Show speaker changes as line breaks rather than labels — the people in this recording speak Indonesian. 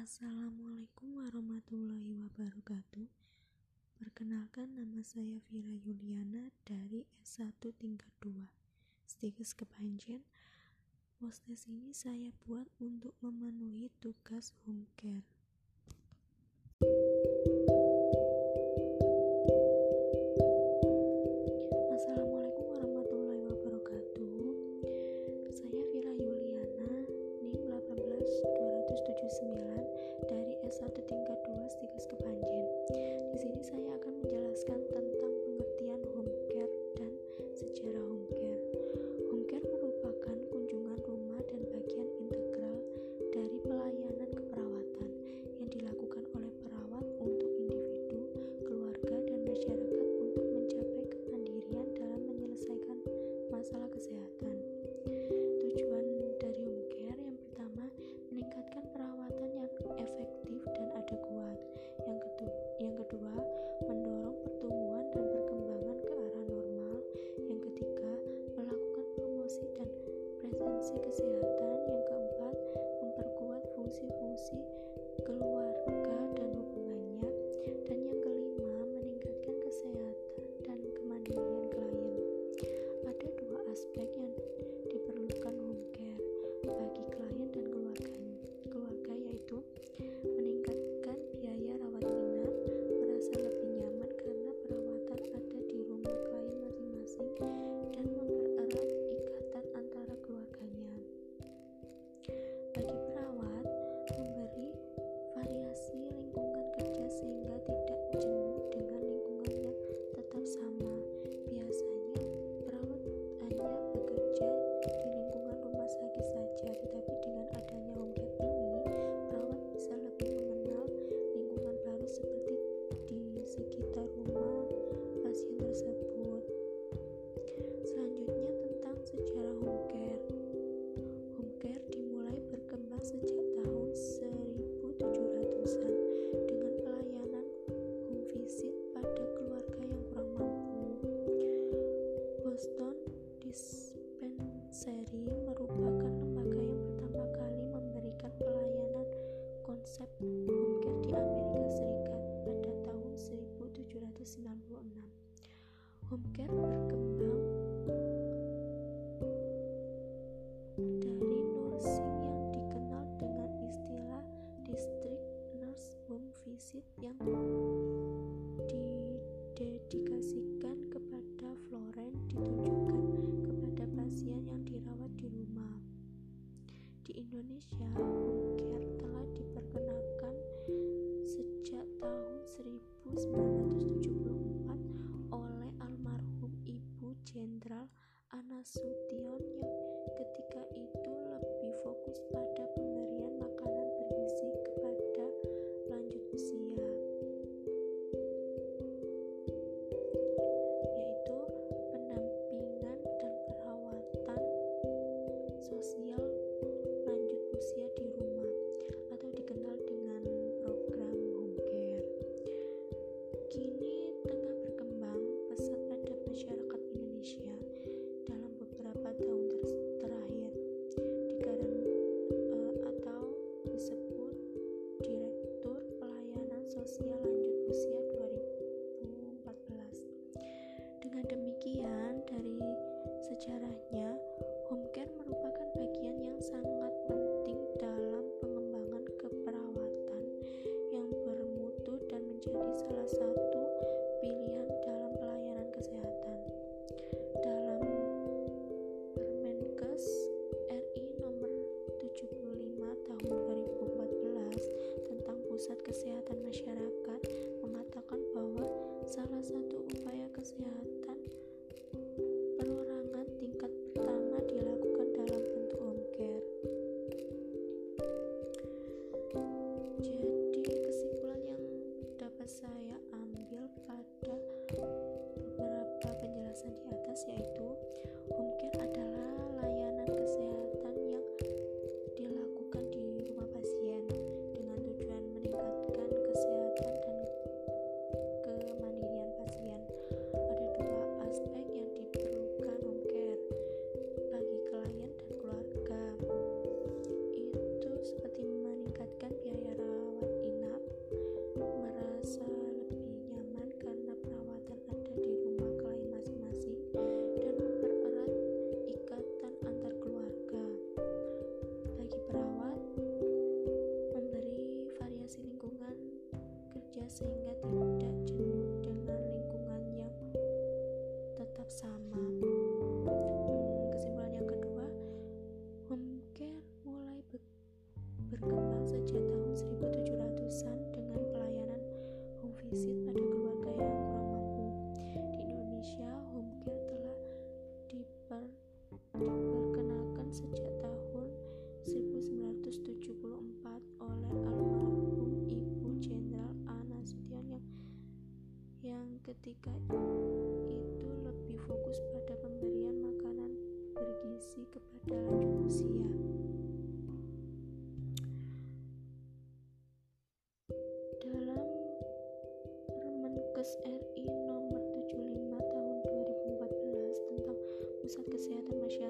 Assalamualaikum warahmatullahi wabarakatuh. Perkenalkan nama saya Vira Yuliana dari S1 tingkat 2. Stikus kepanjen. Postes ini saya buat untuk memenuhi tugas home care. share terus Jenderal Anasution yang yang ketika itu lebih fokus pada pemberian makanan bergizi kepada lanjut usia. Dalam Permenkes RI nomor 75 tahun 2014 tentang Pusat Kesehatan Masyarakat